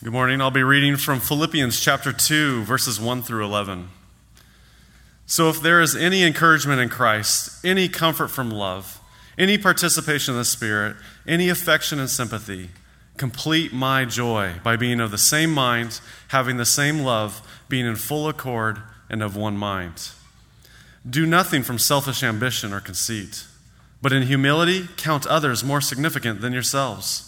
Good morning. I'll be reading from Philippians chapter 2, verses 1 through 11. So, if there is any encouragement in Christ, any comfort from love, any participation in the Spirit, any affection and sympathy, complete my joy by being of the same mind, having the same love, being in full accord and of one mind. Do nothing from selfish ambition or conceit, but in humility count others more significant than yourselves.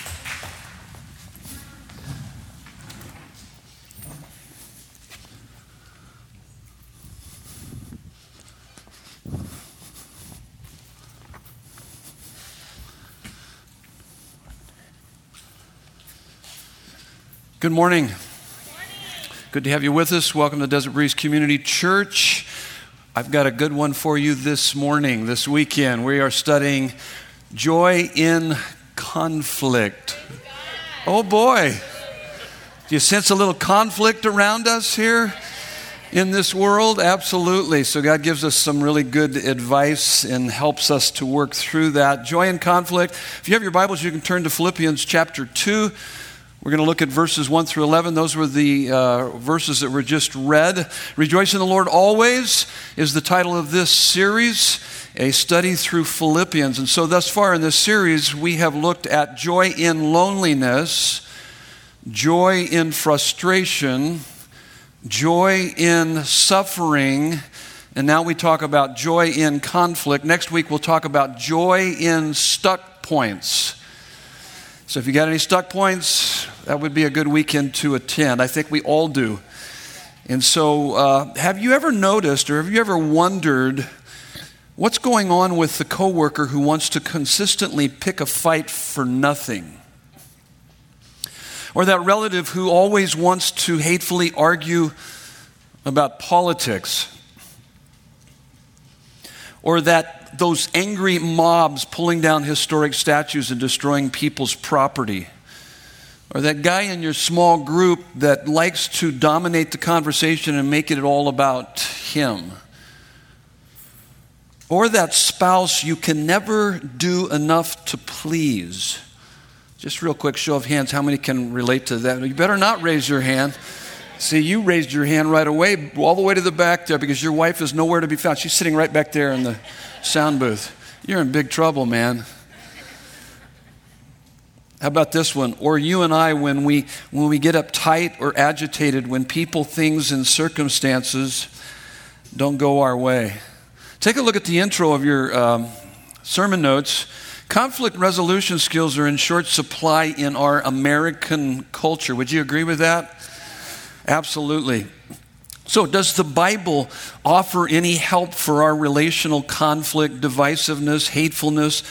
Good morning. Good to have you with us. Welcome to Desert Breeze Community Church. I've got a good one for you this morning, this weekend. We are studying joy in conflict. Oh boy. Do you sense a little conflict around us here in this world? Absolutely. So, God gives us some really good advice and helps us to work through that. Joy in conflict. If you have your Bibles, you can turn to Philippians chapter 2. We're going to look at verses 1 through 11. Those were the uh, verses that were just read. Rejoice in the Lord always is the title of this series, a study through Philippians. And so, thus far in this series, we have looked at joy in loneliness, joy in frustration, joy in suffering, and now we talk about joy in conflict. Next week, we'll talk about joy in stuck points. So if you got any stuck points, that would be a good weekend to attend. I think we all do. And so, uh, have you ever noticed or have you ever wondered what's going on with the coworker who wants to consistently pick a fight for nothing? Or that relative who always wants to hatefully argue about politics? Or that those angry mobs pulling down historic statues and destroying people's property. Or that guy in your small group that likes to dominate the conversation and make it all about him. Or that spouse you can never do enough to please. Just real quick, show of hands, how many can relate to that? You better not raise your hand. See, you raised your hand right away, all the way to the back there, because your wife is nowhere to be found. She's sitting right back there in the sound booth. You're in big trouble, man. How about this one? Or you and I, when we, when we get uptight or agitated, when people, things, and circumstances don't go our way. Take a look at the intro of your um, sermon notes. Conflict resolution skills are in short supply in our American culture. Would you agree with that? Absolutely. So, does the Bible offer any help for our relational conflict, divisiveness, hatefulness,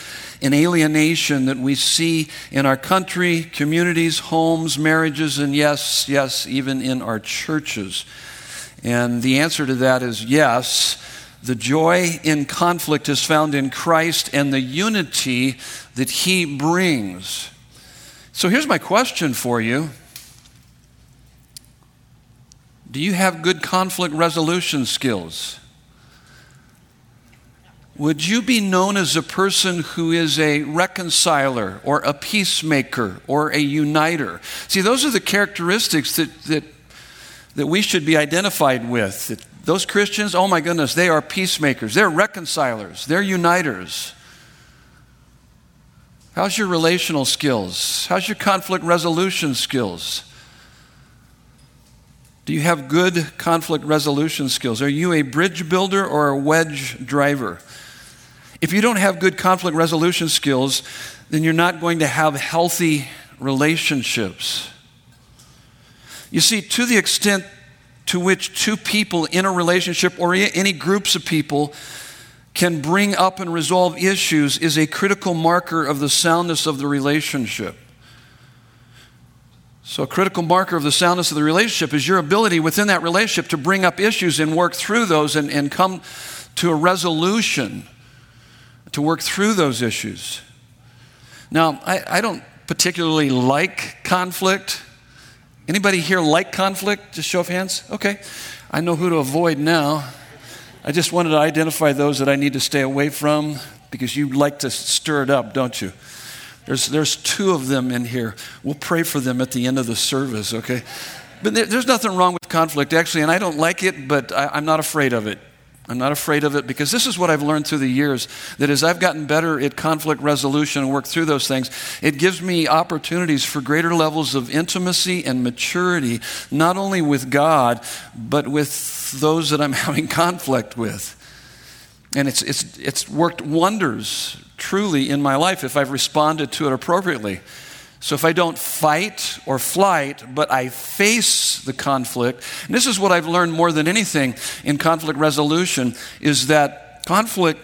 and alienation that we see in our country, communities, homes, marriages, and yes, yes, even in our churches? And the answer to that is yes. The joy in conflict is found in Christ and the unity that He brings. So, here's my question for you do you have good conflict resolution skills? Would you be known as a person who is a reconciler or a peacemaker or a uniter? See, those are the characteristics that, that, that we should be identified with. That those Christians, oh my goodness, they are peacemakers, they're reconcilers, they're uniters. How's your relational skills? How's your conflict resolution skills? Do you have good conflict resolution skills? Are you a bridge builder or a wedge driver? If you don't have good conflict resolution skills, then you're not going to have healthy relationships. You see, to the extent to which two people in a relationship or any groups of people can bring up and resolve issues is a critical marker of the soundness of the relationship. So, a critical marker of the soundness of the relationship is your ability within that relationship to bring up issues and work through those and, and come to a resolution to work through those issues. Now, I, I don't particularly like conflict. Anybody here like conflict? Just show of hands. Okay. I know who to avoid now. I just wanted to identify those that I need to stay away from because you like to stir it up, don't you? There's, there's two of them in here. We'll pray for them at the end of the service, okay? But there, there's nothing wrong with conflict, actually, and I don't like it, but I, I'm not afraid of it. I'm not afraid of it because this is what I've learned through the years that as I've gotten better at conflict resolution and worked through those things, it gives me opportunities for greater levels of intimacy and maturity, not only with God, but with those that I'm having conflict with. And it's, it's, it's worked wonders truly in my life if I've responded to it appropriately. So if I don't fight or flight, but I face the conflict, and this is what I've learned more than anything in conflict resolution, is that conflict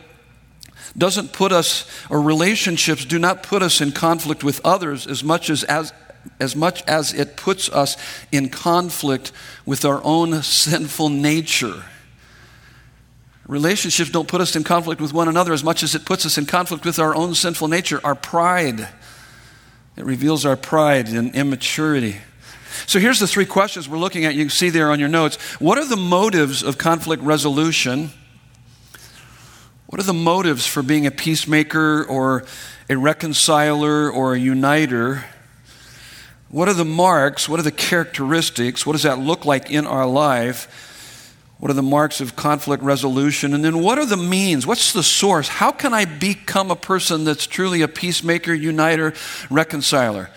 doesn't put us, or relationships do not put us in conflict with others as much as, as, as much as it puts us in conflict with our own sinful nature. Relationships don't put us in conflict with one another as much as it puts us in conflict with our own sinful nature, our pride. It reveals our pride and immaturity. So here's the three questions we're looking at. You can see there on your notes. What are the motives of conflict resolution? What are the motives for being a peacemaker or a reconciler or a uniter? What are the marks? What are the characteristics? What does that look like in our life? What are the marks of conflict resolution? And then what are the means? What's the source? How can I become a person that's truly a peacemaker, uniter, reconciler?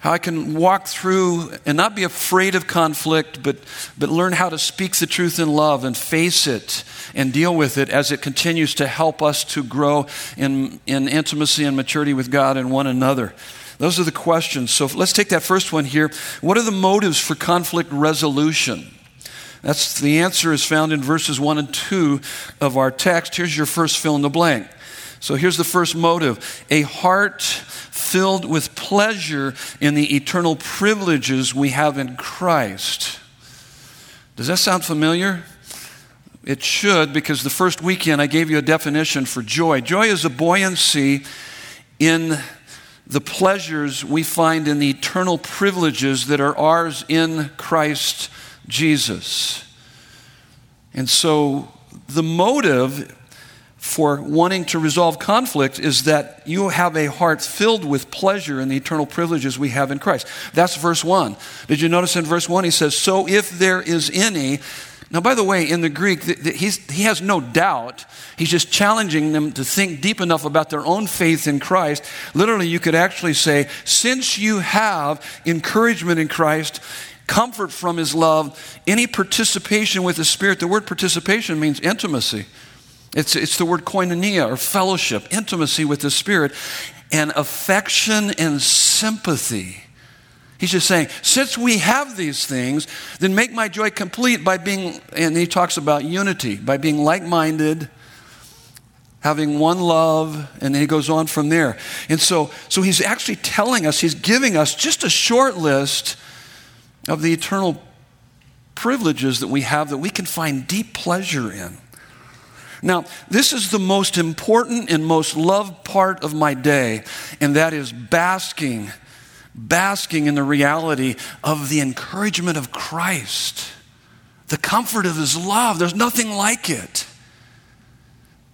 How I can walk through and not be afraid of conflict, but, but learn how to speak the truth in love and face it and deal with it as it continues to help us to grow in, in intimacy and maturity with God and one another. Those are the questions. So let's take that first one here. What are the motives for conflict resolution? That's the answer is found in verses 1 and 2 of our text. Here's your first fill in the blank. So here's the first motive a heart filled with pleasure in the eternal privileges we have in Christ. Does that sound familiar? It should, because the first weekend I gave you a definition for joy. Joy is a buoyancy in the pleasures we find in the eternal privileges that are ours in Christ Jesus. And so the motive for wanting to resolve conflict is that you have a heart filled with pleasure in the eternal privileges we have in Christ. That's verse 1. Did you notice in verse 1 he says, So if there is any. Now, by the way, in the Greek, he has no doubt. He's just challenging them to think deep enough about their own faith in Christ. Literally, you could actually say, Since you have encouragement in Christ, comfort from his love, any participation with the Spirit. The word participation means intimacy. It's, it's the word koinonia or fellowship, intimacy with the Spirit, and affection and sympathy. He's just saying, since we have these things, then make my joy complete by being, and he talks about unity, by being like minded, having one love, and then he goes on from there. And so, so he's actually telling us, he's giving us just a short list of the eternal privileges that we have that we can find deep pleasure in. Now, this is the most important and most loved part of my day, and that is basking, basking in the reality of the encouragement of Christ, the comfort of His love. There's nothing like it.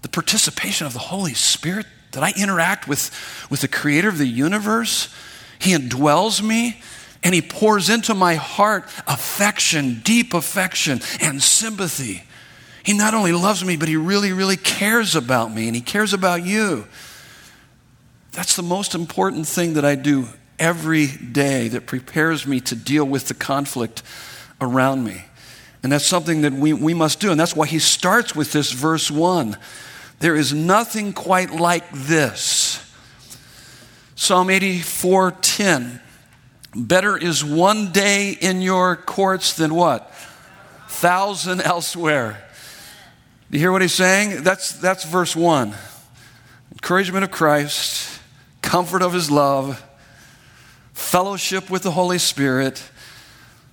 The participation of the Holy Spirit, that I interact with, with the Creator of the universe, He indwells me. And he pours into my heart affection, deep affection, and sympathy. He not only loves me, but he really, really cares about me, and he cares about you. That's the most important thing that I do every day that prepares me to deal with the conflict around me. And that's something that we, we must do. And that's why he starts with this verse 1. There is nothing quite like this. Psalm 84:10. Better is one day in your courts than what? Thousand elsewhere. Do you hear what he's saying? That's, that's verse 1. Encouragement of Christ, comfort of his love, fellowship with the Holy Spirit,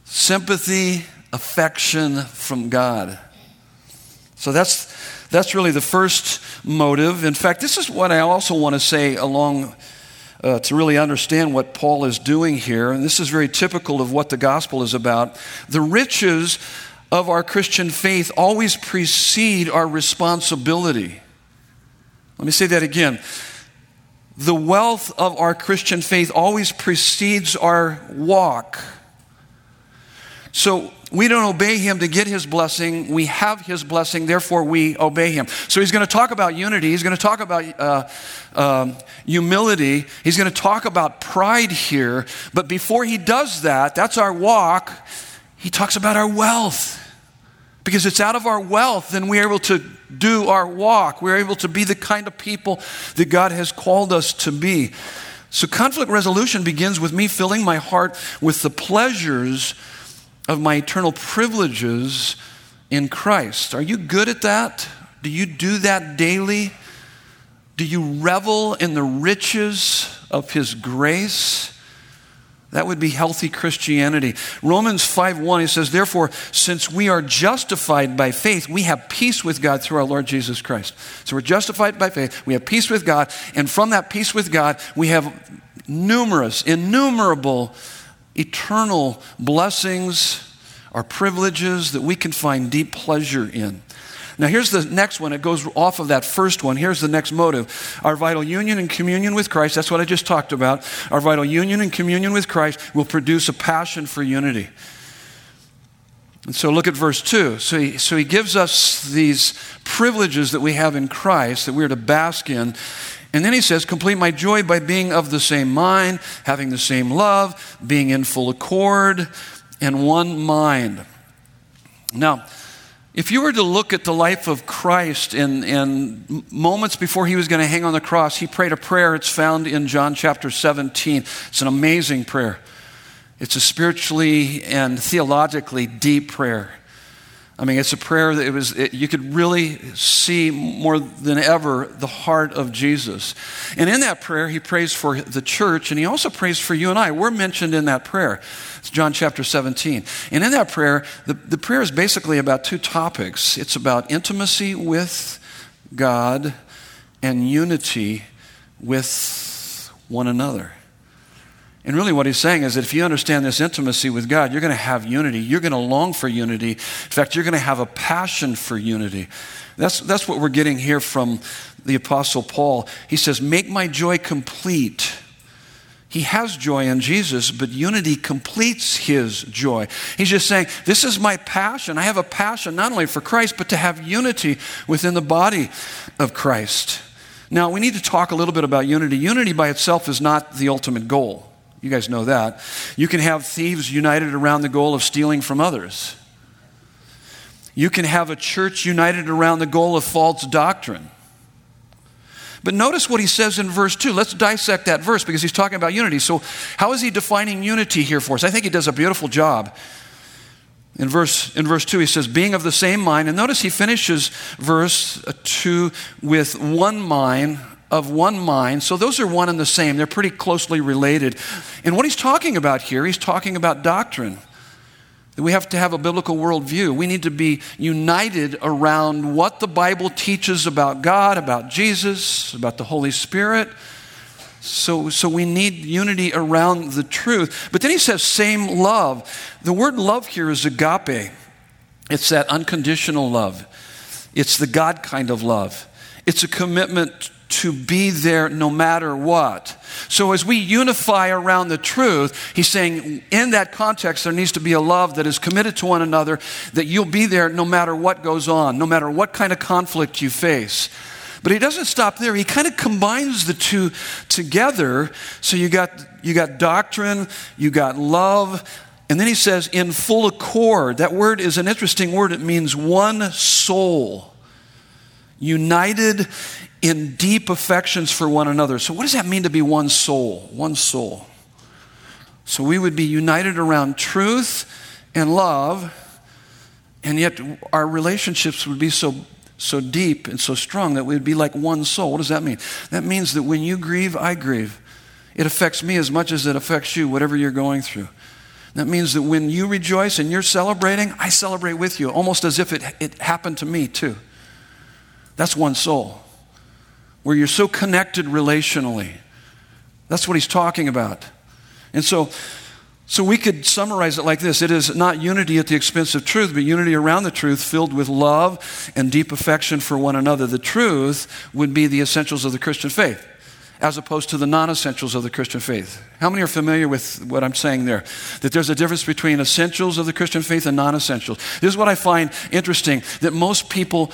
sympathy, affection from God. So that's, that's really the first motive. In fact, this is what I also want to say along uh, to really understand what Paul is doing here. And this is very typical of what the gospel is about. The riches of our Christian faith always precede our responsibility. Let me say that again. The wealth of our Christian faith always precedes our walk. So we don't obey him to get his blessing. We have his blessing, therefore we obey him. So he's going to talk about unity. He's going to talk about uh, um, humility. He's going to talk about pride here. But before he does that, that's our walk, he talks about our wealth. Because it's out of our wealth then we are able to do our walk. We're able to be the kind of people that God has called us to be. So conflict resolution begins with me filling my heart with the pleasures of my eternal privileges in Christ. Are you good at that? Do you do that daily? Do you revel in the riches of His grace? That would be healthy Christianity. Romans 5:1 he says, "Therefore, since we are justified by faith, we have peace with God through our Lord Jesus Christ." So we're justified by faith, we have peace with God, and from that peace with God, we have numerous, innumerable eternal blessings, our privileges that we can find deep pleasure in. Now, here's the next one. It goes off of that first one. Here's the next motive. Our vital union and communion with Christ, that's what I just talked about. Our vital union and communion with Christ will produce a passion for unity. And so look at verse 2. So he, so he gives us these privileges that we have in Christ that we're to bask in. And then he says, Complete my joy by being of the same mind, having the same love, being in full accord, and one mind. Now, if you were to look at the life of Christ in, in moments before he was going to hang on the cross, he prayed a prayer. It's found in John chapter 17. It's an amazing prayer. It's a spiritually and theologically deep prayer. I mean, it's a prayer that it was, it, you could really see more than ever the heart of Jesus. And in that prayer, he prays for the church and he also prays for you and I. We're mentioned in that prayer. It's John chapter 17. And in that prayer, the, the prayer is basically about two topics it's about intimacy with God and unity with one another. And really, what he's saying is that if you understand this intimacy with God, you're going to have unity. You're going to long for unity. In fact, you're going to have a passion for unity. That's, that's what we're getting here from the Apostle Paul. He says, Make my joy complete. He has joy in Jesus, but unity completes his joy. He's just saying, This is my passion. I have a passion not only for Christ, but to have unity within the body of Christ. Now, we need to talk a little bit about unity. Unity by itself is not the ultimate goal. You guys know that. You can have thieves united around the goal of stealing from others. You can have a church united around the goal of false doctrine. But notice what he says in verse 2. Let's dissect that verse because he's talking about unity. So, how is he defining unity here for us? I think he does a beautiful job. In verse, in verse 2, he says, being of the same mind. And notice he finishes verse 2 with one mind of one mind. So those are one and the same. They're pretty closely related. And what he's talking about here, he's talking about doctrine. We have to have a biblical worldview. We need to be united around what the Bible teaches about God, about Jesus, about the Holy Spirit. So, so we need unity around the truth. But then he says, same love. The word love here is agape, it's that unconditional love, it's the God kind of love. It's a commitment to be there no matter what. So, as we unify around the truth, he's saying in that context, there needs to be a love that is committed to one another, that you'll be there no matter what goes on, no matter what kind of conflict you face. But he doesn't stop there. He kind of combines the two together. So you got, you got doctrine, you got love, And then he says, in full accord. That word is an interesting word. It means one soul, united in deep affections for one another. So, what does that mean to be one soul? One soul. So, we would be united around truth and love, and yet our relationships would be so, so deep and so strong that we would be like one soul. What does that mean? That means that when you grieve, I grieve. It affects me as much as it affects you, whatever you're going through. That means that when you rejoice and you're celebrating, I celebrate with you, almost as if it, it happened to me too. That's one soul, where you're so connected relationally. That's what he's talking about. And so, so we could summarize it like this it is not unity at the expense of truth, but unity around the truth filled with love and deep affection for one another. The truth would be the essentials of the Christian faith as opposed to the non essentials of the Christian faith. How many are familiar with what I'm saying there? That there's a difference between essentials of the Christian faith and non essentials. This is what I find interesting that most people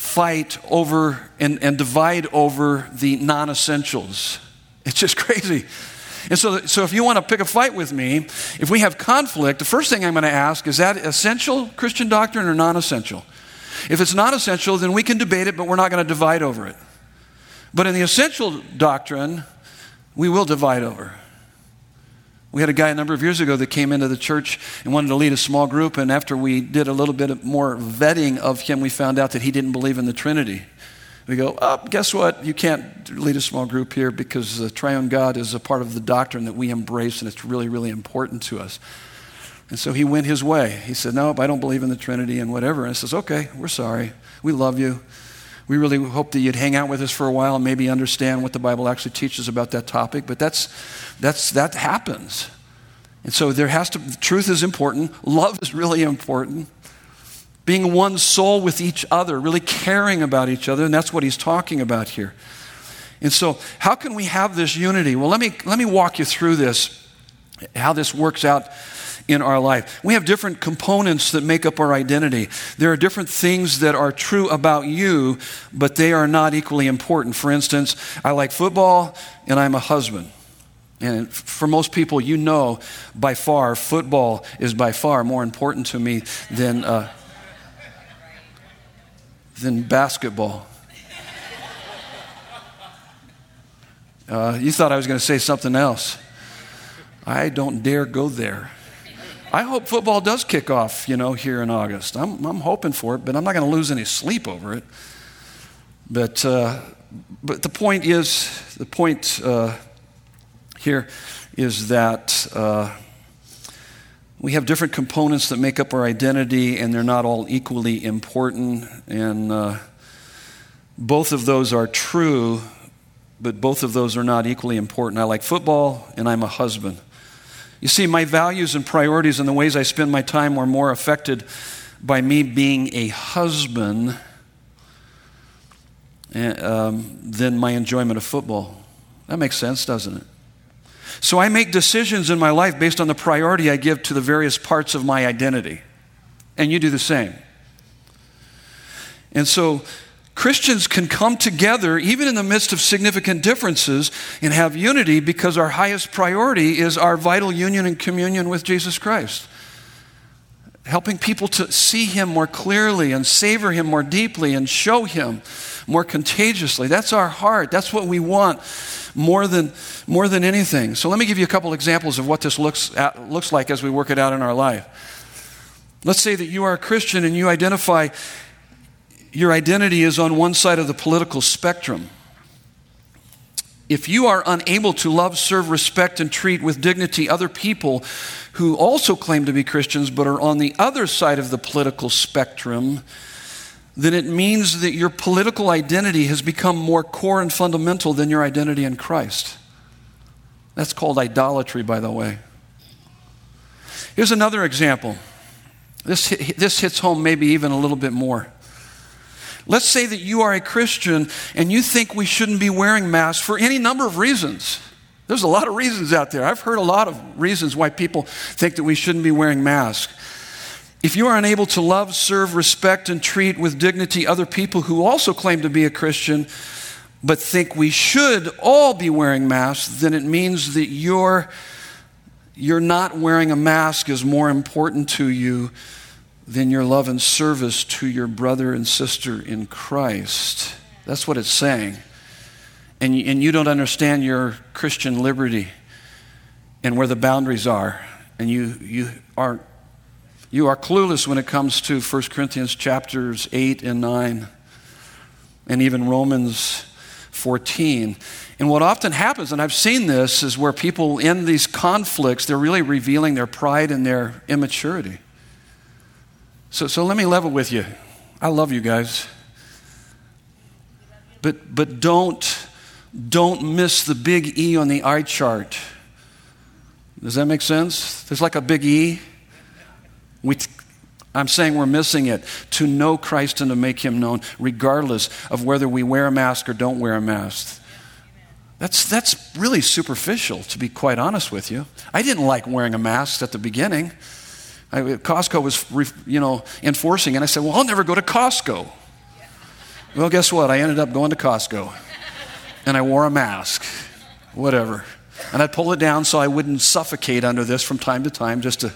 fight over and, and divide over the non essentials. It's just crazy. And so, so if you want to pick a fight with me, if we have conflict, the first thing I'm going to ask is that essential Christian doctrine or non essential? If it's not essential, then we can debate it, but we're not going to divide over it. But in the essential doctrine, we will divide over. We had a guy a number of years ago that came into the church and wanted to lead a small group, and after we did a little bit more vetting of him, we found out that he didn't believe in the Trinity. We go, oh, guess what? You can't lead a small group here because the triune God is a part of the doctrine that we embrace, and it's really, really important to us. And so he went his way. He said, Nope, I don't believe in the Trinity and whatever. And I says, Okay, we're sorry. We love you we really hope that you'd hang out with us for a while and maybe understand what the Bible actually teaches about that topic. But that's, that's, that happens. And so there has to, truth is important, love is really important. Being one soul with each other, really caring about each other, and that's what he's talking about here. And so, how can we have this unity? Well, let me, let me walk you through this, how this works out in our life. We have different components that make up our identity. There are different things that are true about you, but they are not equally important. For instance, I like football and I'm a husband. And for most people, you know by far, football is by far more important to me than, uh, than basketball. Uh, you thought I was going to say something else. I don't dare go there. I hope football does kick off, you know, here in August. I'm, I'm hoping for it, but I'm not going to lose any sleep over it. But, uh, but the point is, the point uh, here is that uh, we have different components that make up our identity, and they're not all equally important. And uh, both of those are true, but both of those are not equally important. I like football, and I'm a husband. You see, my values and priorities and the ways I spend my time were more affected by me being a husband eh, um, than my enjoyment of football. That makes sense, doesn't it? So I make decisions in my life based on the priority I give to the various parts of my identity. And you do the same. And so Christians can come together, even in the midst of significant differences, and have unity because our highest priority is our vital union and communion with Jesus Christ. Helping people to see Him more clearly and savor Him more deeply and show Him more contagiously. That's our heart. That's what we want more than, more than anything. So, let me give you a couple examples of what this looks, at, looks like as we work it out in our life. Let's say that you are a Christian and you identify your identity is on one side of the political spectrum. If you are unable to love, serve, respect, and treat with dignity other people who also claim to be Christians but are on the other side of the political spectrum, then it means that your political identity has become more core and fundamental than your identity in Christ. That's called idolatry, by the way. Here's another example. This, this hits home maybe even a little bit more. Let's say that you are a Christian and you think we shouldn't be wearing masks for any number of reasons. There's a lot of reasons out there. I've heard a lot of reasons why people think that we shouldn't be wearing masks. If you are unable to love, serve, respect, and treat with dignity other people who also claim to be a Christian, but think we should all be wearing masks, then it means that your you're not wearing a mask is more important to you than your love and service to your brother and sister in Christ. That's what it's saying. And and you don't understand your Christian liberty and where the boundaries are. And you, you, are, you are clueless when it comes to 1 Corinthians chapters 8 and 9 and even Romans 14. And what often happens, and I've seen this, is where people in these conflicts, they're really revealing their pride and their immaturity. So, so let me level with you. I love you guys. But, but don't, don't miss the big E on the eye chart. Does that make sense? There's like a big E. We, I'm saying we're missing it. To know Christ and to make him known, regardless of whether we wear a mask or don't wear a mask. That's, that's really superficial, to be quite honest with you. I didn't like wearing a mask at the beginning. I, Costco was, you know, enforcing, and I said, "Well, I'll never go to Costco." Well, guess what? I ended up going to Costco, and I wore a mask, whatever, and I'd pull it down so I wouldn't suffocate under this from time to time, just to,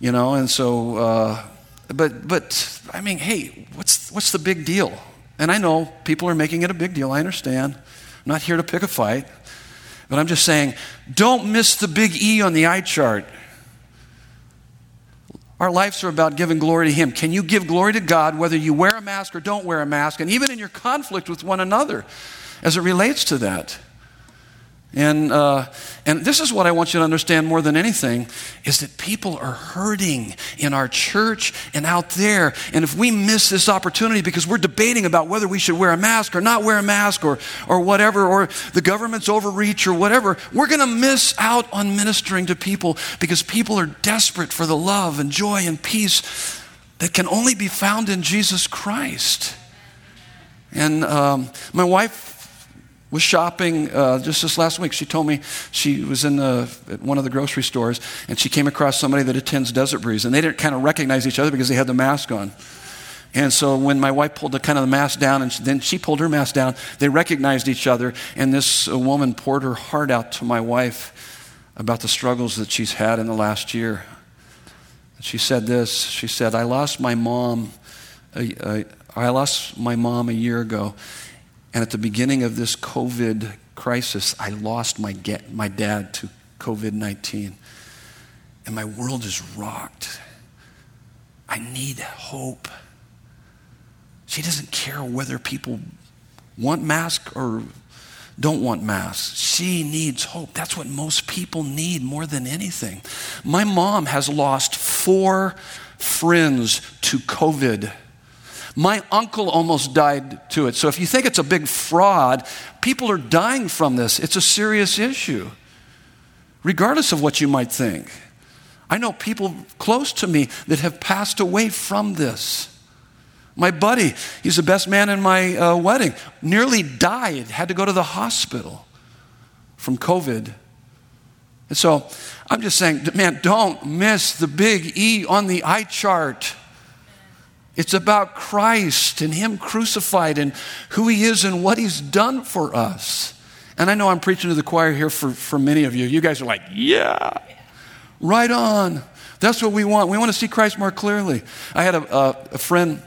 you know. And so, uh, but but I mean, hey, what's what's the big deal? And I know people are making it a big deal. I understand. I'm not here to pick a fight, but I'm just saying, don't miss the big E on the eye chart. Our lives are about giving glory to Him. Can you give glory to God whether you wear a mask or don't wear a mask, and even in your conflict with one another as it relates to that? And, uh, and this is what I want you to understand more than anything is that people are hurting in our church and out there. And if we miss this opportunity because we're debating about whether we should wear a mask or not wear a mask or, or whatever, or the government's overreach or whatever, we're going to miss out on ministering to people because people are desperate for the love and joy and peace that can only be found in Jesus Christ. And um, my wife was shopping uh, just this last week. She told me she was in the, at one of the grocery stores and she came across somebody that attends Desert Breeze, and they didn't kind of recognize each other because they had the mask on. And so when my wife pulled the kind of the mask down, and then she pulled her mask down, they recognized each other. And this uh, woman poured her heart out to my wife about the struggles that she's had in the last year. She said this. She said, "I lost my mom. I lost my mom a year ago, and at the beginning of this COVID crisis, I lost my, get, my dad to COVID 19. And my world is rocked. I need hope. She doesn't care whether people want masks or don't want masks. She needs hope. That's what most people need more than anything. My mom has lost four friends to COVID. My uncle almost died to it. So if you think it's a big fraud, people are dying from this. It's a serious issue, regardless of what you might think. I know people close to me that have passed away from this. My buddy, he's the best man in my uh, wedding, nearly died, had to go to the hospital from COVID. And so I'm just saying, man, don't miss the big E on the eye chart. It's about Christ and Him crucified and who He is and what He's done for us. And I know I'm preaching to the choir here for, for many of you. You guys are like, yeah, right on. That's what we want. We want to see Christ more clearly. I had a, a, a friend,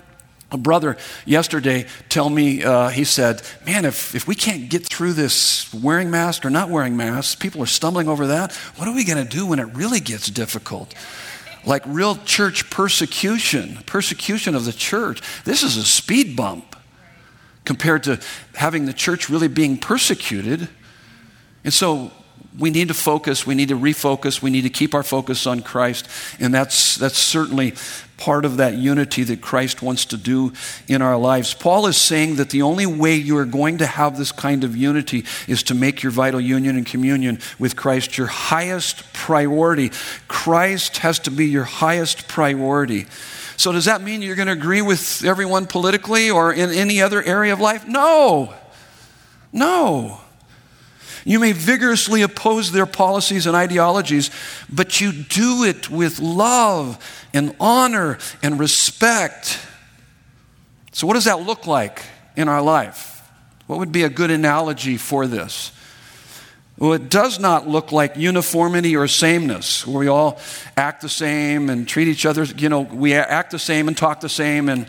a brother, yesterday tell me, uh, he said, Man, if, if we can't get through this wearing masks or not wearing masks, people are stumbling over that. What are we going to do when it really gets difficult? Like real church persecution, persecution of the church. This is a speed bump compared to having the church really being persecuted. And so we need to focus, we need to refocus, we need to keep our focus on Christ. And that's, that's certainly part of that unity that Christ wants to do in our lives. Paul is saying that the only way you are going to have this kind of unity is to make your vital union and communion with Christ your highest priority. Christ has to be your highest priority. So, does that mean you're going to agree with everyone politically or in any other area of life? No. No. You may vigorously oppose their policies and ideologies, but you do it with love and honor and respect. So, what does that look like in our life? What would be a good analogy for this? Well, it does not look like uniformity or sameness, where we all act the same and treat each other, you know, we act the same and talk the same and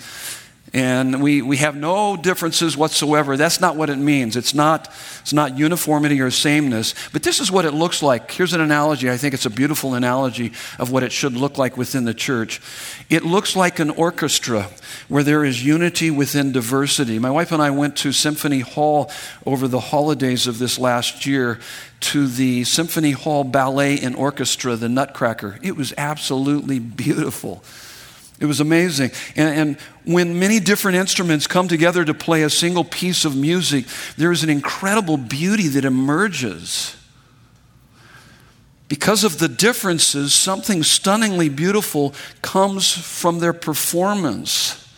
and we, we have no differences whatsoever. That's not what it means. It's not, it's not uniformity or sameness. But this is what it looks like. Here's an analogy. I think it's a beautiful analogy of what it should look like within the church. It looks like an orchestra where there is unity within diversity. My wife and I went to Symphony Hall over the holidays of this last year to the Symphony Hall Ballet and Orchestra, the Nutcracker. It was absolutely beautiful. It was amazing. And, and, when many different instruments come together to play a single piece of music, there is an incredible beauty that emerges. Because of the differences, something stunningly beautiful comes from their performance.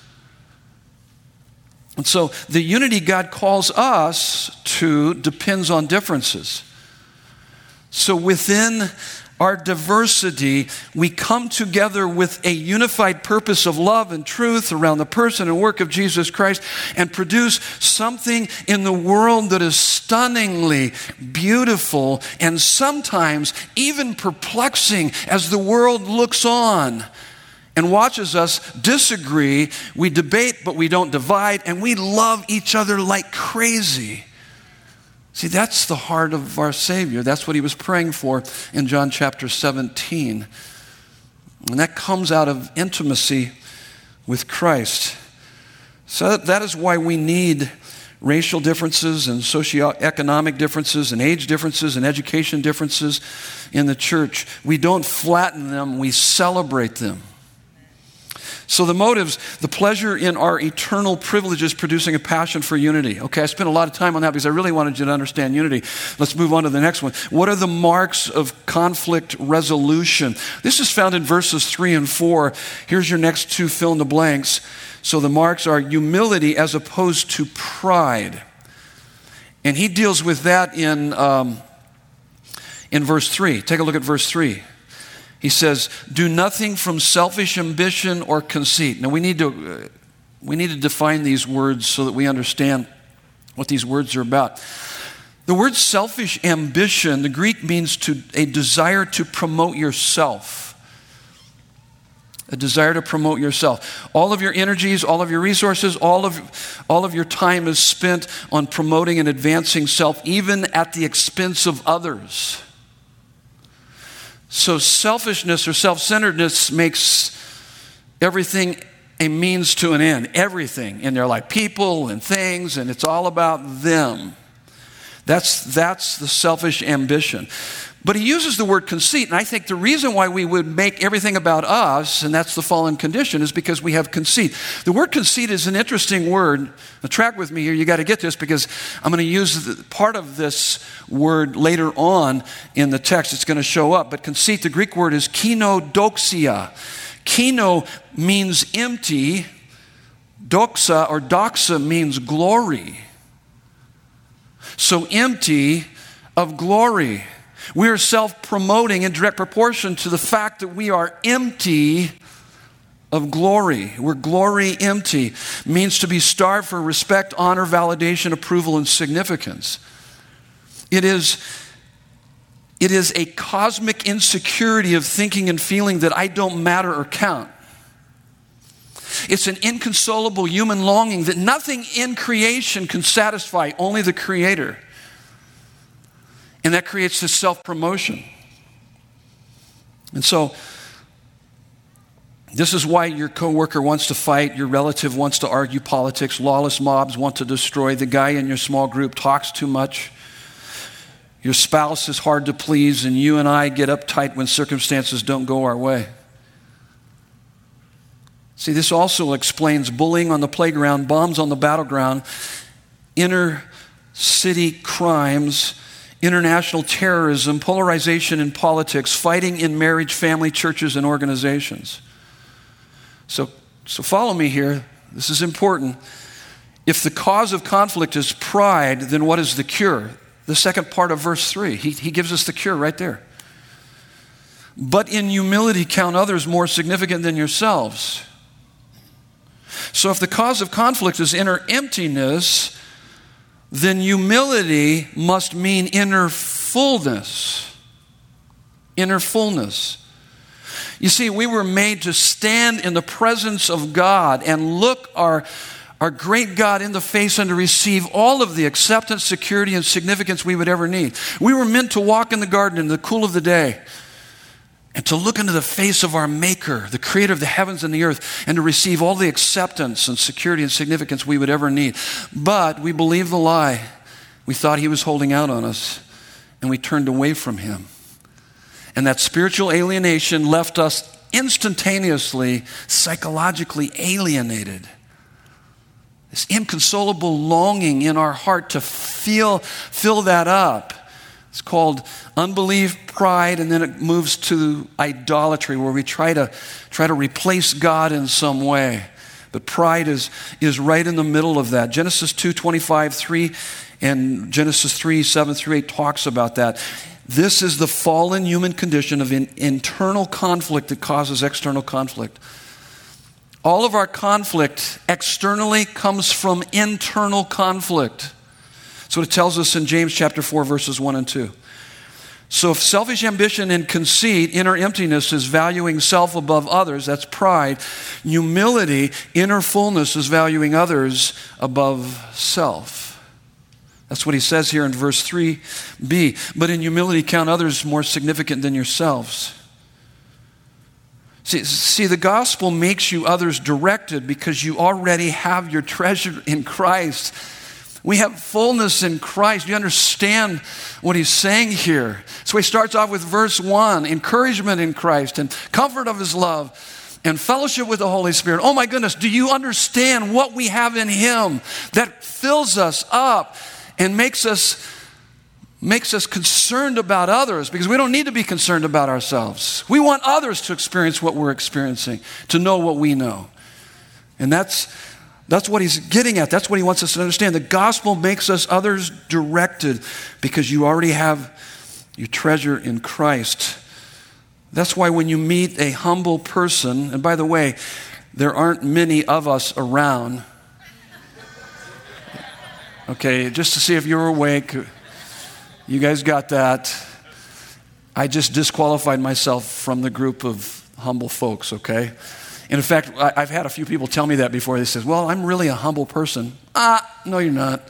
And so the unity God calls us to depends on differences. So within our diversity, we come together with a unified purpose of love and truth around the person and work of Jesus Christ and produce something in the world that is stunningly beautiful and sometimes even perplexing as the world looks on and watches us disagree. We debate, but we don't divide, and we love each other like crazy. See, that's the heart of our Savior. That's what he was praying for in John chapter 17. And that comes out of intimacy with Christ. So that is why we need racial differences and socioeconomic differences and age differences and education differences in the church. We don't flatten them, we celebrate them. So, the motives, the pleasure in our eternal privileges producing a passion for unity. Okay, I spent a lot of time on that because I really wanted you to understand unity. Let's move on to the next one. What are the marks of conflict resolution? This is found in verses 3 and 4. Here's your next two fill in the blanks. So, the marks are humility as opposed to pride. And he deals with that in, um, in verse 3. Take a look at verse 3. He says, Do nothing from selfish ambition or conceit. Now, we need to, uh, we need to define these words so that we understand what these words are about. The word selfish ambition, the Greek means to, a desire to promote yourself. A desire to promote yourself. All of your energies, all of your resources, all of, all of your time is spent on promoting and advancing self, even at the expense of others. So, selfishness or self centeredness makes everything a means to an end. Everything in their life, people and things, and it's all about them. That's, that's the selfish ambition. But he uses the word conceit, and I think the reason why we would make everything about us, and that's the fallen condition, is because we have conceit. The word conceit is an interesting word. Now, track with me here, you got to get this because I'm going to use the, part of this word later on in the text. It's going to show up. But conceit, the Greek word is kenodoxia. Keno means empty, doxa or doxa means glory. So empty of glory. We are self promoting in direct proportion to the fact that we are empty of glory. We're glory empty. Means to be starved for respect, honor, validation, approval, and significance. It is, it is a cosmic insecurity of thinking and feeling that I don't matter or count. It's an inconsolable human longing that nothing in creation can satisfy, only the Creator. And that creates this self promotion. And so, this is why your coworker wants to fight, your relative wants to argue politics, lawless mobs want to destroy, the guy in your small group talks too much. Your spouse is hard to please, and you and I get uptight when circumstances don't go our way. See, this also explains bullying on the playground, bombs on the battleground, inner city crimes, international terrorism, polarization in politics, fighting in marriage, family, churches, and organizations. So, so follow me here. This is important. If the cause of conflict is pride, then what is the cure? The second part of verse 3. He, he gives us the cure right there. But in humility, count others more significant than yourselves. So, if the cause of conflict is inner emptiness, then humility must mean inner fullness. Inner fullness. You see, we were made to stand in the presence of God and look our, our great God in the face and to receive all of the acceptance, security, and significance we would ever need. We were meant to walk in the garden in the cool of the day and to look into the face of our Maker, the creator of the heavens and the earth, and to receive all the acceptance and security and significance we would ever need. But we believed the lie. We thought he was holding out on us, and we turned away from him. And that spiritual alienation left us instantaneously psychologically alienated. This inconsolable longing in our heart to feel, fill that up. It's called unbelief, pride, and then it moves to idolatry, where we try to, try to replace God in some way. But pride is, is right in the middle of that. Genesis 2 25, 3, and Genesis 3 7 through 8 talks about that. This is the fallen human condition of in, internal conflict that causes external conflict. All of our conflict externally comes from internal conflict. That's what it tells us in James chapter 4, verses 1 and 2. So, if selfish ambition and conceit, inner emptiness, is valuing self above others, that's pride. Humility, inner fullness, is valuing others above self. That's what he says here in verse 3b. But in humility, count others more significant than yourselves. See, see, the gospel makes you others directed because you already have your treasure in Christ. We have fullness in Christ. Do you understand what he's saying here. So he starts off with verse 1 encouragement in Christ and comfort of his love and fellowship with the Holy Spirit. Oh my goodness, do you understand what we have in him that fills us up? and makes us makes us concerned about others because we don't need to be concerned about ourselves. We want others to experience what we're experiencing, to know what we know. And that's that's what he's getting at. That's what he wants us to understand. The gospel makes us others directed because you already have your treasure in Christ. That's why when you meet a humble person, and by the way, there aren't many of us around Okay, just to see if you're awake. You guys got that. I just disqualified myself from the group of humble folks, okay? And in fact, I've had a few people tell me that before. They said, Well, I'm really a humble person. Ah, no, you're not.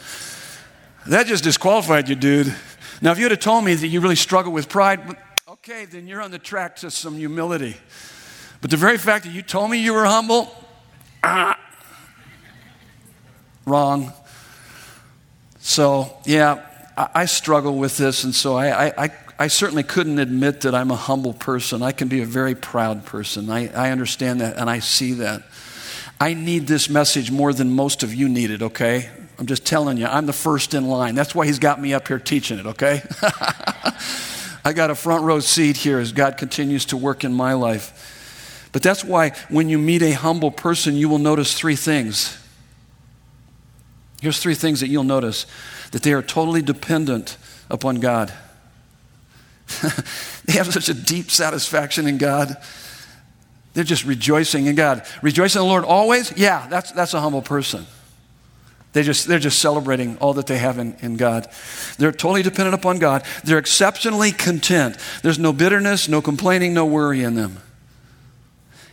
That just disqualified you, dude. Now, if you had told me that you really struggle with pride, okay, then you're on the track to some humility. But the very fact that you told me you were humble, ah, wrong. So, yeah, I, I struggle with this, and so I, I, I, certainly couldn't admit that I'm a humble person. I can be a very proud person. I, I understand that, and I see that. I need this message more than most of you need it, okay? I'm just telling you, I'm the first in line. That's why he's got me up here teaching it, okay? I got a front row seat here as God continues to work in my life. But that's why when you meet a humble person, you will notice three things. Here's three things that you'll notice that they are totally dependent upon God. they have such a deep satisfaction in God. They're just rejoicing in God. Rejoicing in the Lord always? Yeah, that's, that's a humble person. They just, they're just celebrating all that they have in, in God. They're totally dependent upon God. They're exceptionally content. There's no bitterness, no complaining, no worry in them.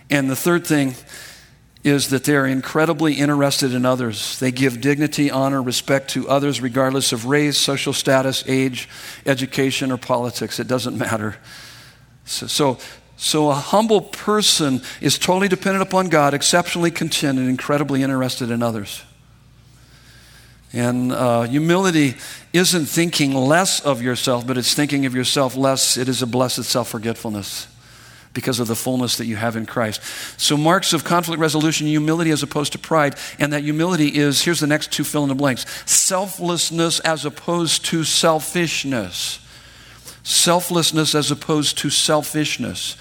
And the third thing is that they're incredibly interested in others. They give dignity, honor, respect to others, regardless of race, social status, age, education, or politics. It doesn't matter. So, so, so a humble person is totally dependent upon God, exceptionally content, and incredibly interested in others. And uh, humility isn't thinking less of yourself, but it's thinking of yourself less. It is a blessed self forgetfulness because of the fullness that you have in Christ. So, marks of conflict resolution, humility as opposed to pride. And that humility is here's the next two fill in the blanks selflessness as opposed to selfishness. Selflessness as opposed to selfishness.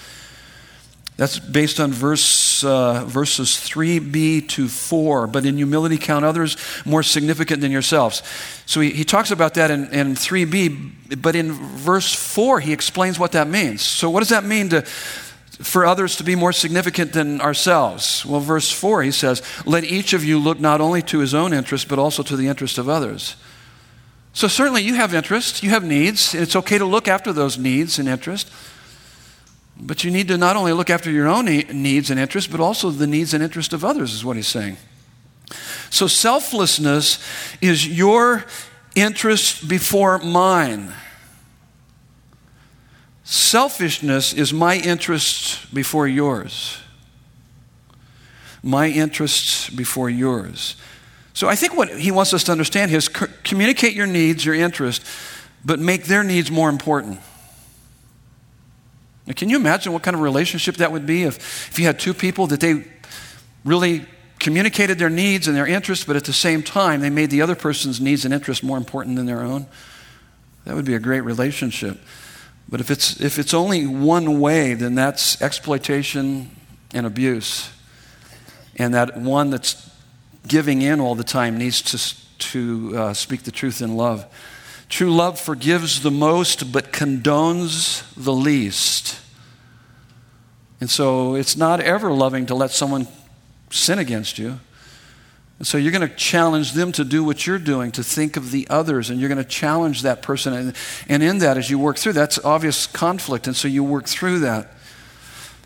That's based on verse, uh, verses 3b to 4. But in humility, count others more significant than yourselves. So he, he talks about that in, in 3b, but in verse 4, he explains what that means. So, what does that mean to, for others to be more significant than ourselves? Well, verse 4, he says, Let each of you look not only to his own interest, but also to the interest of others. So, certainly, you have interests, you have needs. It's okay to look after those needs and interests. But you need to not only look after your own needs and interests, but also the needs and interests of others, is what he's saying. So, selflessness is your interest before mine. Selfishness is my interest before yours. My interests before yours. So I think what he wants us to understand is communicate your needs, your interest, but make their needs more important. Now, can you imagine what kind of relationship that would be if, if you had two people that they really communicated their needs and their interests, but at the same time they made the other person's needs and interests more important than their own? That would be a great relationship. But if it's, if it's only one way, then that's exploitation and abuse. And that one that's giving in all the time needs to, to uh, speak the truth in love. True love forgives the most but condones the least. And so it's not ever loving to let someone sin against you. And so you're going to challenge them to do what you're doing, to think of the others, and you're going to challenge that person. And, and in that, as you work through, that's obvious conflict. And so you work through that.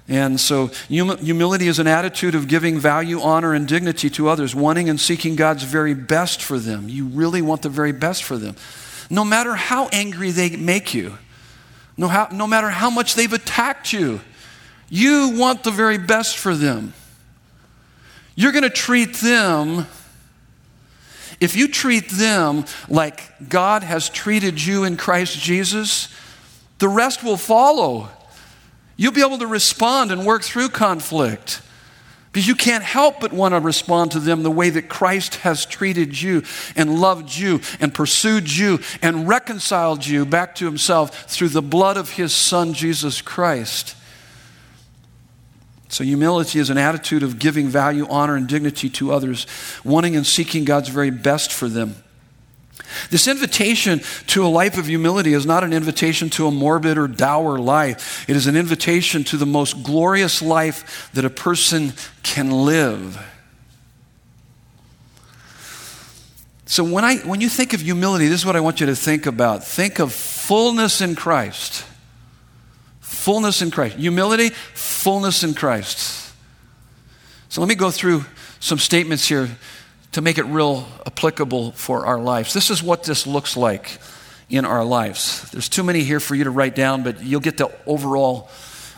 And so, humility is an attitude of giving value, honor, and dignity to others, wanting and seeking God's very best for them. You really want the very best for them. No matter how angry they make you, no, how, no matter how much they've attacked you, you want the very best for them. You're going to treat them, if you treat them like God has treated you in Christ Jesus, the rest will follow. You'll be able to respond and work through conflict. Because you can't help but want to respond to them the way that Christ has treated you and loved you and pursued you and reconciled you back to himself through the blood of his Son, Jesus Christ. So, humility is an attitude of giving value, honor, and dignity to others, wanting and seeking God's very best for them. This invitation to a life of humility is not an invitation to a morbid or dour life. It is an invitation to the most glorious life that a person can live. So when I when you think of humility, this is what I want you to think about. Think of fullness in Christ. Fullness in Christ. Humility, fullness in Christ. So let me go through some statements here to make it real applicable for our lives. This is what this looks like in our lives. There's too many here for you to write down, but you'll get the overall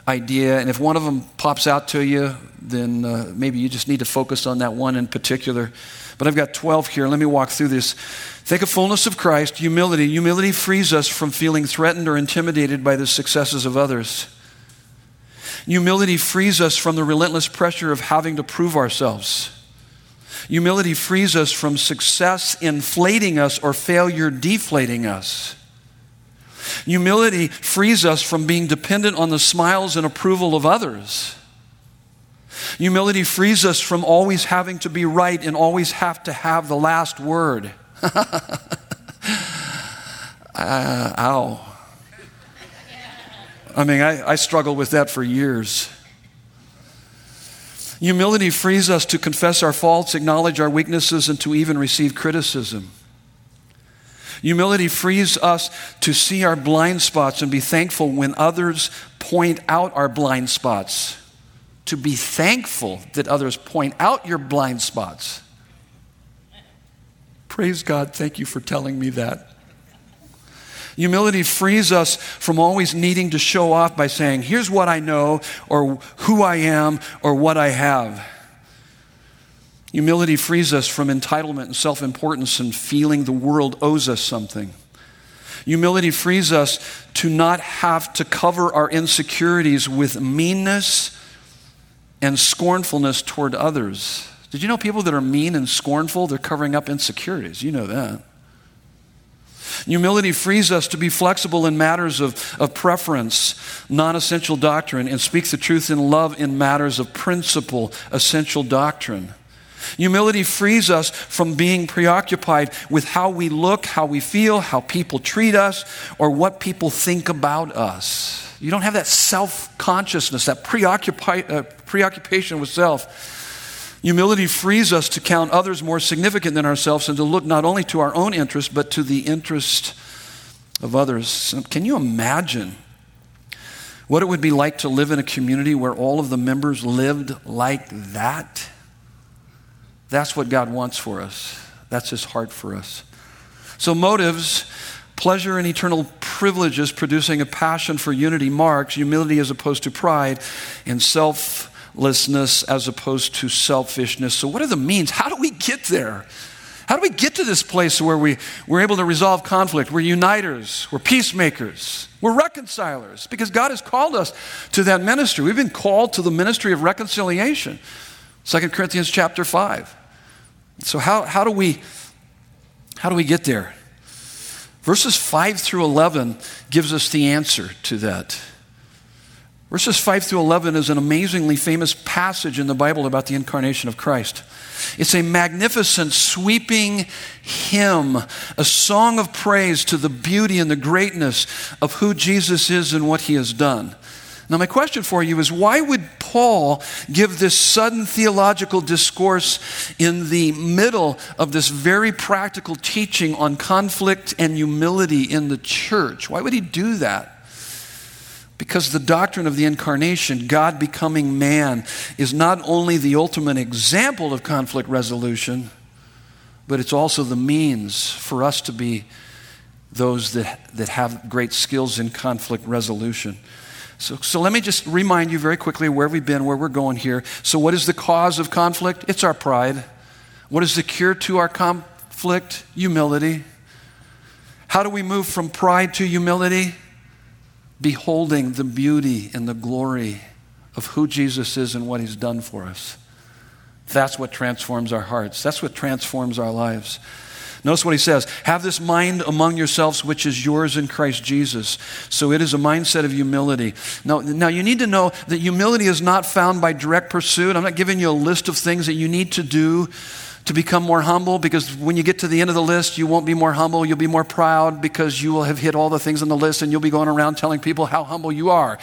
idea. And if one of them pops out to you, then uh, maybe you just need to focus on that one in particular. But I've got 12 here. Let me walk through this. Think of fullness of Christ, humility. Humility frees us from feeling threatened or intimidated by the successes of others. Humility frees us from the relentless pressure of having to prove ourselves. Humility frees us from success inflating us or failure deflating us. Humility frees us from being dependent on the smiles and approval of others. Humility frees us from always having to be right and always have to have the last word. Uh, ow. I mean, I, I struggled with that for years. Humility frees us to confess our faults, acknowledge our weaknesses, and to even receive criticism. Humility frees us to see our blind spots and be thankful when others point out our blind spots. To be thankful that others point out your blind spots. Praise God. Thank you for telling me that. Humility frees us from always needing to show off by saying, here's what I know, or who I am, or what I have. Humility frees us from entitlement and self importance and feeling the world owes us something. Humility frees us to not have to cover our insecurities with meanness and scornfulness toward others. Did you know people that are mean and scornful, they're covering up insecurities? You know that. Humility frees us to be flexible in matters of, of preference, non essential doctrine, and speak the truth in love in matters of principle, essential doctrine. Humility frees us from being preoccupied with how we look, how we feel, how people treat us, or what people think about us. You don't have that self consciousness, that preoccupi- uh, preoccupation with self. Humility frees us to count others more significant than ourselves and to look not only to our own interest, but to the interest of others. Can you imagine what it would be like to live in a community where all of the members lived like that? That's what God wants for us. That's His heart for us. So, motives, pleasure, and eternal privileges producing a passion for unity marks humility as opposed to pride and self selflessness as opposed to selfishness. So, what are the means? How do we get there? How do we get to this place where we, we're able to resolve conflict? We're uniters, we're peacemakers, we're reconcilers, because God has called us to that ministry. We've been called to the ministry of reconciliation. 2 Corinthians chapter 5. So how, how, do we, how do we get there? Verses 5 through 11 gives us the answer to that. Verses 5 through 11 is an amazingly famous passage in the Bible about the incarnation of Christ. It's a magnificent, sweeping hymn, a song of praise to the beauty and the greatness of who Jesus is and what he has done. Now, my question for you is why would Paul give this sudden theological discourse in the middle of this very practical teaching on conflict and humility in the church? Why would he do that? Because the doctrine of the incarnation, God becoming man, is not only the ultimate example of conflict resolution, but it's also the means for us to be those that, that have great skills in conflict resolution. So, so let me just remind you very quickly where we've been, where we're going here. So, what is the cause of conflict? It's our pride. What is the cure to our conflict? Humility. How do we move from pride to humility? Beholding the beauty and the glory of who Jesus is and what he's done for us. That's what transforms our hearts. That's what transforms our lives. Notice what he says Have this mind among yourselves, which is yours in Christ Jesus. So it is a mindset of humility. Now, now, you need to know that humility is not found by direct pursuit. I'm not giving you a list of things that you need to do to become more humble because when you get to the end of the list, you won't be more humble. You'll be more proud because you will have hit all the things on the list and you'll be going around telling people how humble you are.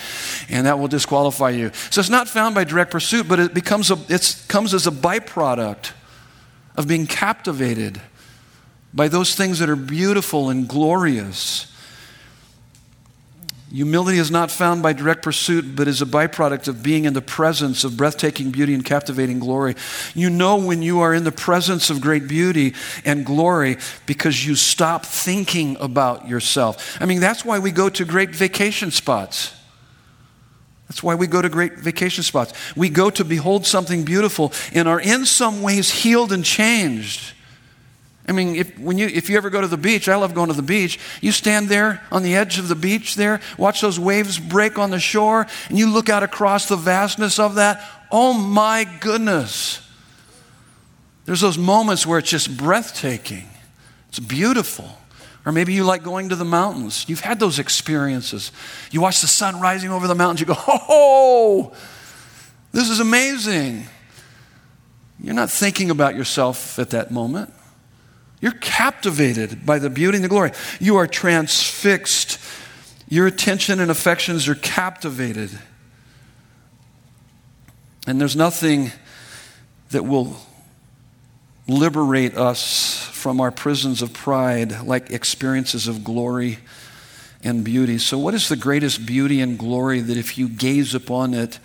And that will disqualify you. So it's not found by direct pursuit, but it becomes a, it comes as a byproduct of being captivated by those things that are beautiful and glorious Humility is not found by direct pursuit, but is a byproduct of being in the presence of breathtaking beauty and captivating glory. You know when you are in the presence of great beauty and glory because you stop thinking about yourself. I mean, that's why we go to great vacation spots. That's why we go to great vacation spots. We go to behold something beautiful and are in some ways healed and changed. I mean, if, when you, if you ever go to the beach, I love going to the beach. You stand there on the edge of the beach there, watch those waves break on the shore, and you look out across the vastness of that. Oh my goodness. There's those moments where it's just breathtaking, it's beautiful. Or maybe you like going to the mountains. You've had those experiences. You watch the sun rising over the mountains, you go, oh, this is amazing. You're not thinking about yourself at that moment. You're captivated by the beauty and the glory. You are transfixed. Your attention and affections are captivated. And there's nothing that will liberate us from our prisons of pride like experiences of glory and beauty. So, what is the greatest beauty and glory that if you gaze upon it,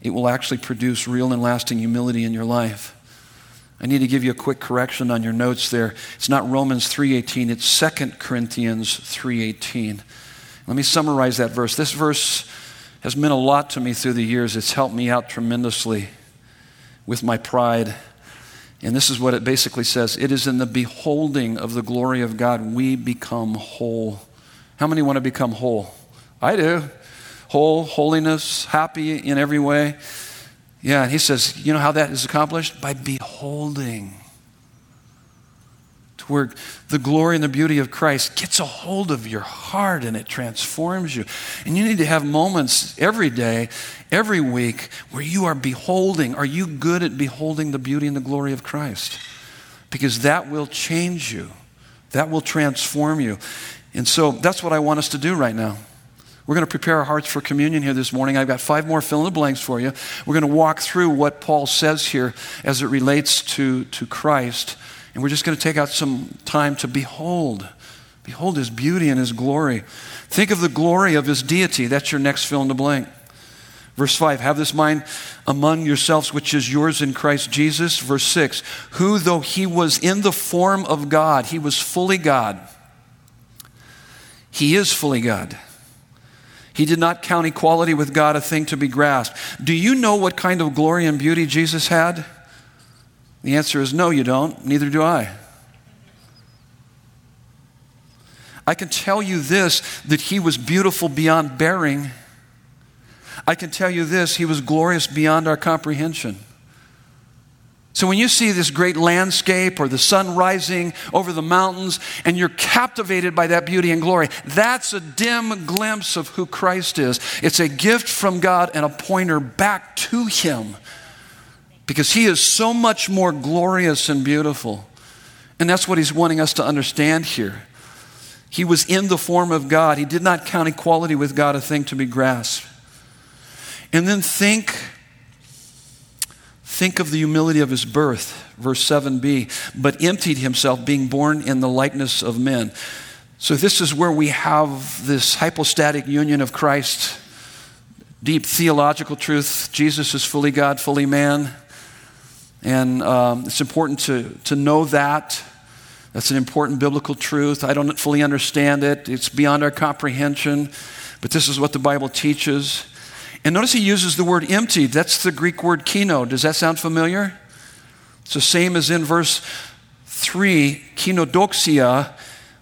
it will actually produce real and lasting humility in your life? I need to give you a quick correction on your notes there. It's not Romans 3:18, it's 2 Corinthians 3:18. Let me summarize that verse. This verse has meant a lot to me through the years. It's helped me out tremendously with my pride. And this is what it basically says It is in the beholding of the glory of God we become whole. How many want to become whole? I do. Whole, holiness, happy in every way. Yeah, and he says, you know how that is accomplished? By beholding. To where the glory and the beauty of Christ gets a hold of your heart and it transforms you. And you need to have moments every day, every week, where you are beholding. Are you good at beholding the beauty and the glory of Christ? Because that will change you, that will transform you. And so that's what I want us to do right now. We're going to prepare our hearts for communion here this morning. I've got five more fill in the blanks for you. We're going to walk through what Paul says here as it relates to, to Christ. And we're just going to take out some time to behold. Behold his beauty and his glory. Think of the glory of his deity. That's your next fill in the blank. Verse 5 Have this mind among yourselves, which is yours in Christ Jesus. Verse 6 Who, though he was in the form of God, he was fully God. He is fully God. He did not count equality with God a thing to be grasped. Do you know what kind of glory and beauty Jesus had? The answer is no, you don't. Neither do I. I can tell you this that he was beautiful beyond bearing. I can tell you this he was glorious beyond our comprehension. So when you see this great landscape or the sun rising over the mountains and you're captivated by that beauty and glory, that's a dim glimpse of who Christ is. It's a gift from God and a pointer back to Him because He is so much more glorious and beautiful. And that's what He's wanting us to understand here. He was in the form of God, He did not count equality with God a thing to be grasped. And then think Think of the humility of his birth, verse 7b, but emptied himself, being born in the likeness of men. So, this is where we have this hypostatic union of Christ, deep theological truth. Jesus is fully God, fully man. And um, it's important to, to know that. That's an important biblical truth. I don't fully understand it, it's beyond our comprehension, but this is what the Bible teaches. And notice he uses the word emptied. That's the Greek word kino. Does that sound familiar? It's the same as in verse 3, kenodoxia.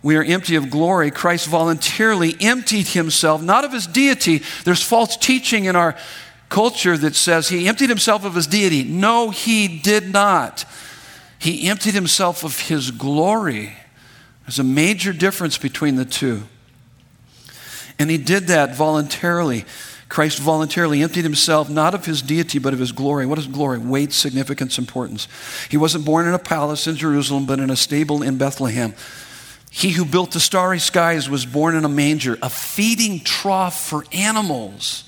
We are empty of glory. Christ voluntarily emptied himself, not of his deity. There's false teaching in our culture that says he emptied himself of his deity. No, he did not. He emptied himself of his glory. There's a major difference between the two. And he did that voluntarily. Christ voluntarily emptied himself not of his deity, but of his glory. What is glory? Weight, significance, importance. He wasn't born in a palace in Jerusalem, but in a stable in Bethlehem. He who built the starry skies was born in a manger, a feeding trough for animals.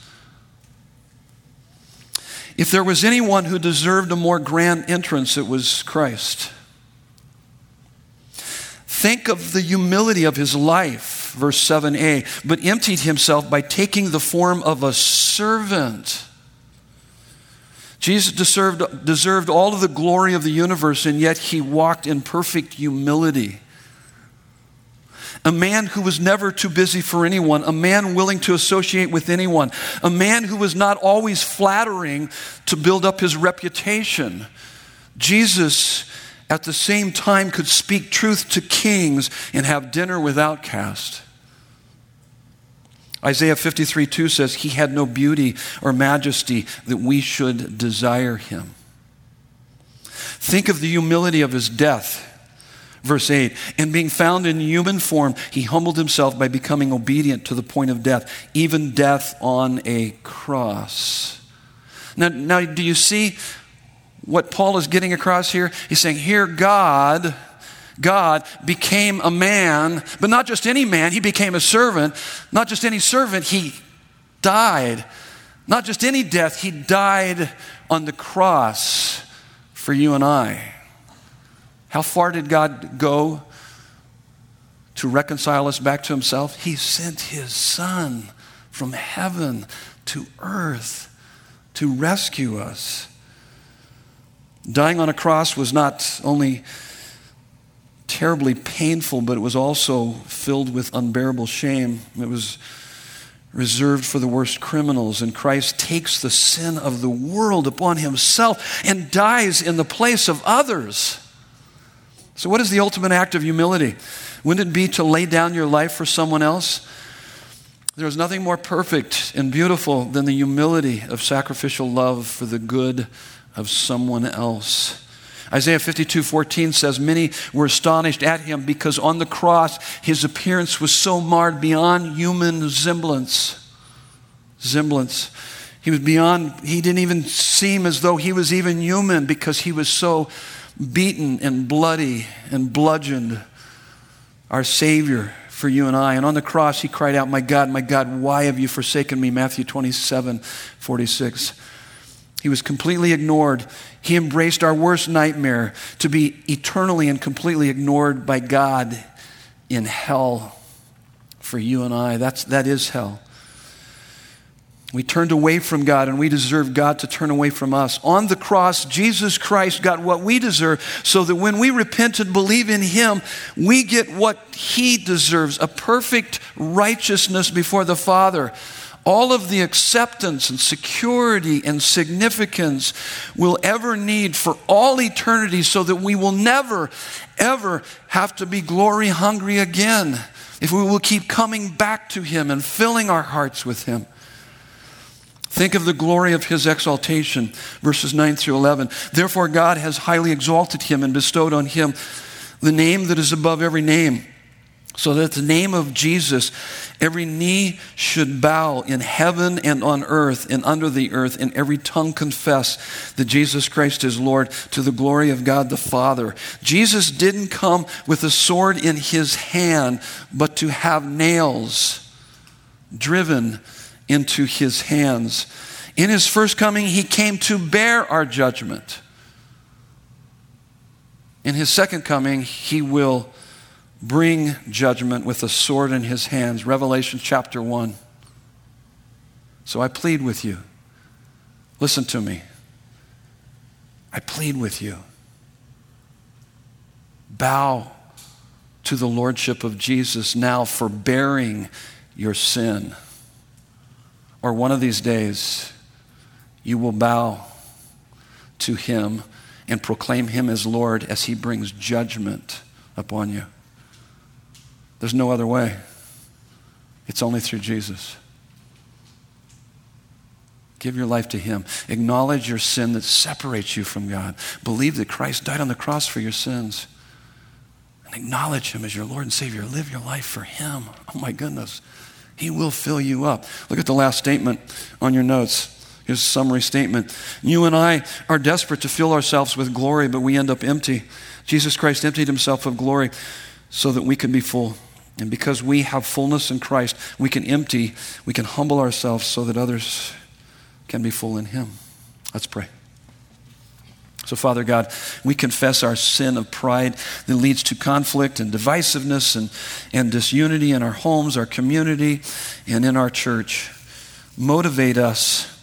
If there was anyone who deserved a more grand entrance, it was Christ. Think of the humility of his life verse 7a, but emptied himself by taking the form of a servant. Jesus deserved, deserved all of the glory of the universe, and yet he walked in perfect humility. A man who was never too busy for anyone, a man willing to associate with anyone, a man who was not always flattering to build up his reputation. Jesus at the same time could speak truth to kings and have dinner with outcasts. Isaiah 53 2 says, He had no beauty or majesty that we should desire him. Think of the humility of his death. Verse 8, and being found in human form, he humbled himself by becoming obedient to the point of death, even death on a cross. Now, now do you see what Paul is getting across here? He's saying, Here, God, God became a man, but not just any man, he became a servant. Not just any servant, he died. Not just any death, he died on the cross for you and I. How far did God go to reconcile us back to himself? He sent his son from heaven to earth to rescue us. Dying on a cross was not only terribly painful, but it was also filled with unbearable shame. It was reserved for the worst criminals. And Christ takes the sin of the world upon himself and dies in the place of others. So, what is the ultimate act of humility? Wouldn't it be to lay down your life for someone else? There is nothing more perfect and beautiful than the humility of sacrificial love for the good of someone else. Isaiah 52 14 says, Many were astonished at him because on the cross his appearance was so marred beyond human semblance. Semblance. He was beyond, he didn't even seem as though he was even human because he was so beaten and bloody and bludgeoned. Our Savior for you and I. And on the cross, he cried out, My God, my God, why have you forsaken me? Matthew 27 46. He was completely ignored. He embraced our worst nightmare to be eternally and completely ignored by God in hell for you and I. That's, that is hell. We turned away from God and we deserve God to turn away from us. On the cross, Jesus Christ got what we deserve so that when we repent and believe in Him, we get what He deserves a perfect righteousness before the Father. All of the acceptance and security and significance we'll ever need for all eternity so that we will never, ever have to be glory hungry again if we will keep coming back to Him and filling our hearts with Him. Think of the glory of his exaltation, verses 9 through 11. Therefore, God has highly exalted him and bestowed on him the name that is above every name, so that the name of Jesus, every knee should bow in heaven and on earth and under the earth, and every tongue confess that Jesus Christ is Lord to the glory of God the Father. Jesus didn't come with a sword in his hand, but to have nails driven into his hands. In his first coming, he came to bear our judgment. In his second coming, he will bring judgment with a sword in his hands. Revelation chapter 1. So I plead with you. Listen to me. I plead with you. Bow to the lordship of Jesus now for bearing your sin or one of these days, you will bow to him and proclaim him as Lord as he brings judgment upon you. There's no other way. It's only through Jesus. Give your life to Him. Acknowledge your sin that separates you from God. Believe that Christ died on the cross for your sins. And acknowledge Him as your Lord and Savior. Live your life for Him. Oh my goodness. He will fill you up. Look at the last statement on your notes. Here's a summary statement. You and I are desperate to fill ourselves with glory, but we end up empty. Jesus Christ emptied himself of glory so that we can be full. And because we have fullness in Christ, we can empty, we can humble ourselves so that others can be full in him. Let's pray. So, Father God, we confess our sin of pride that leads to conflict and divisiveness and, and disunity in our homes, our community, and in our church. Motivate us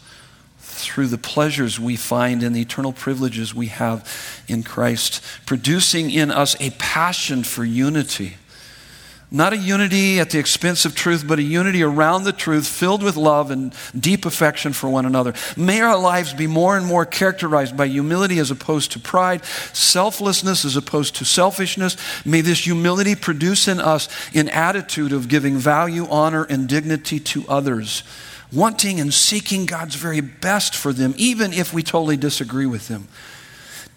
through the pleasures we find and the eternal privileges we have in Christ, producing in us a passion for unity not a unity at the expense of truth, but a unity around the truth, filled with love and deep affection for one another. May our lives be more and more characterized by humility as opposed to pride, selflessness as opposed to selfishness. May this humility produce in us an attitude of giving value, honor, and dignity to others, wanting and seeking God's very best for them, even if we totally disagree with them.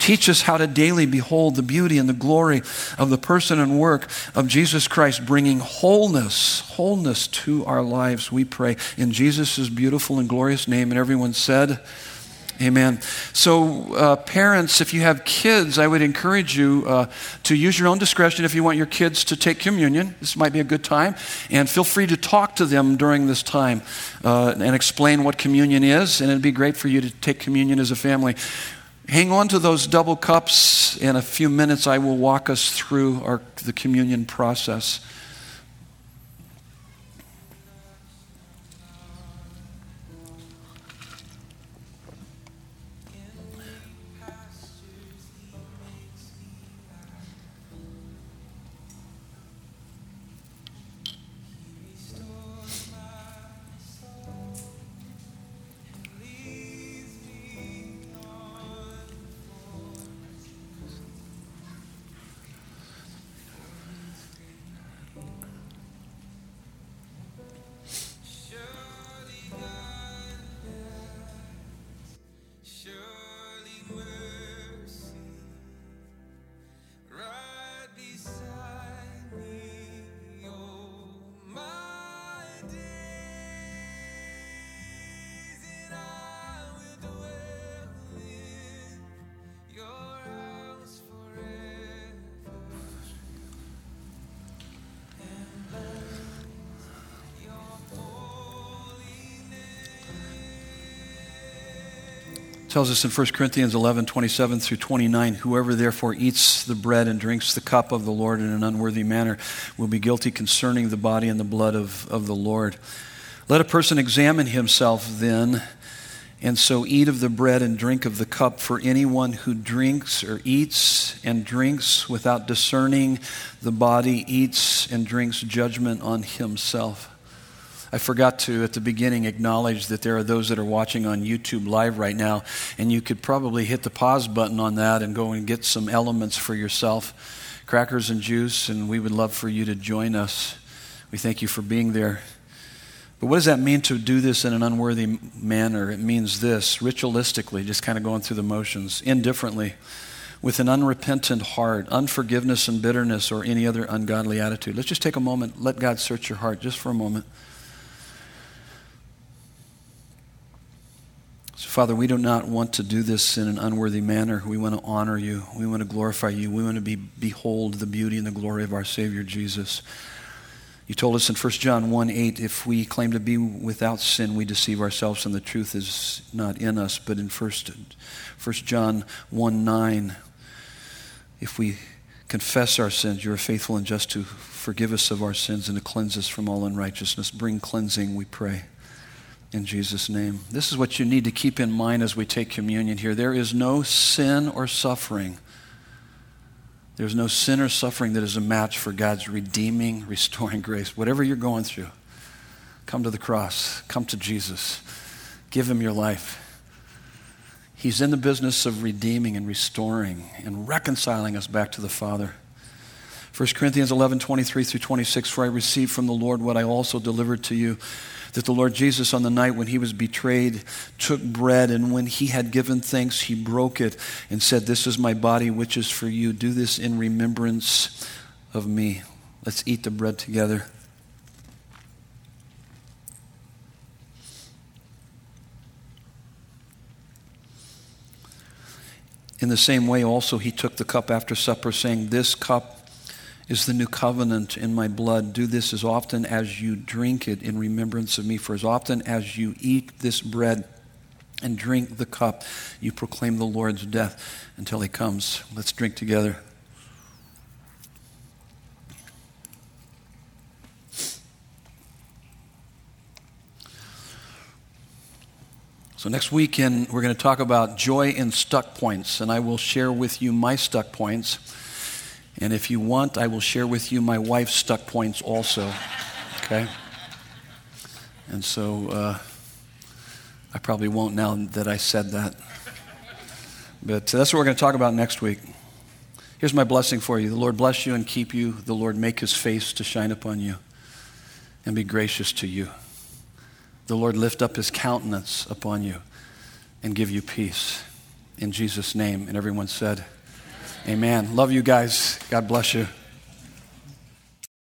Teach us how to daily behold the beauty and the glory of the person and work of Jesus Christ, bringing wholeness, wholeness to our lives, we pray. In Jesus' beautiful and glorious name. And everyone said, Amen. So, uh, parents, if you have kids, I would encourage you uh, to use your own discretion if you want your kids to take communion. This might be a good time. And feel free to talk to them during this time uh, and explain what communion is. And it'd be great for you to take communion as a family. Hang on to those double cups. In a few minutes, I will walk us through our, the communion process. Tells us in 1 Corinthians 11, 27 through 29, whoever therefore eats the bread and drinks the cup of the Lord in an unworthy manner will be guilty concerning the body and the blood of, of the Lord. Let a person examine himself then, and so eat of the bread and drink of the cup. For anyone who drinks or eats and drinks without discerning the body eats and drinks judgment on himself. I forgot to, at the beginning, acknowledge that there are those that are watching on YouTube Live right now, and you could probably hit the pause button on that and go and get some elements for yourself crackers and juice, and we would love for you to join us. We thank you for being there. But what does that mean to do this in an unworthy manner? It means this ritualistically, just kind of going through the motions, indifferently, with an unrepentant heart, unforgiveness and bitterness, or any other ungodly attitude. Let's just take a moment, let God search your heart just for a moment. So, Father, we do not want to do this in an unworthy manner. We want to honor you. We want to glorify you. We want to be, behold the beauty and the glory of our Savior Jesus. You told us in 1 John 1 8, if we claim to be without sin, we deceive ourselves and the truth is not in us. But in 1, 1 John 1 9, if we confess our sins, you are faithful and just to forgive us of our sins and to cleanse us from all unrighteousness. Bring cleansing, we pray in Jesus' name. This is what you need to keep in mind as we take communion here. There is no sin or suffering. There's no sin or suffering that is a match for God's redeeming, restoring grace. Whatever you're going through, come to the cross, come to Jesus, give him your life. He's in the business of redeeming and restoring and reconciling us back to the Father. 1 Corinthians 11, 23 through 26, for I received from the Lord what I also delivered to you that the Lord Jesus, on the night when he was betrayed, took bread, and when he had given thanks, he broke it and said, This is my body, which is for you. Do this in remembrance of me. Let's eat the bread together. In the same way, also, he took the cup after supper, saying, This cup is the new covenant in my blood. Do this as often as you drink it in remembrance of me. For as often as you eat this bread and drink the cup, you proclaim the Lord's death until he comes. Let's drink together. So, next weekend, we're going to talk about joy in stuck points, and I will share with you my stuck points. And if you want, I will share with you my wife's stuck points also. Okay? And so uh, I probably won't now that I said that. But that's what we're going to talk about next week. Here's my blessing for you. The Lord bless you and keep you. The Lord make his face to shine upon you and be gracious to you. The Lord lift up his countenance upon you and give you peace. In Jesus' name. And everyone said, Amen. Love you guys. God bless you.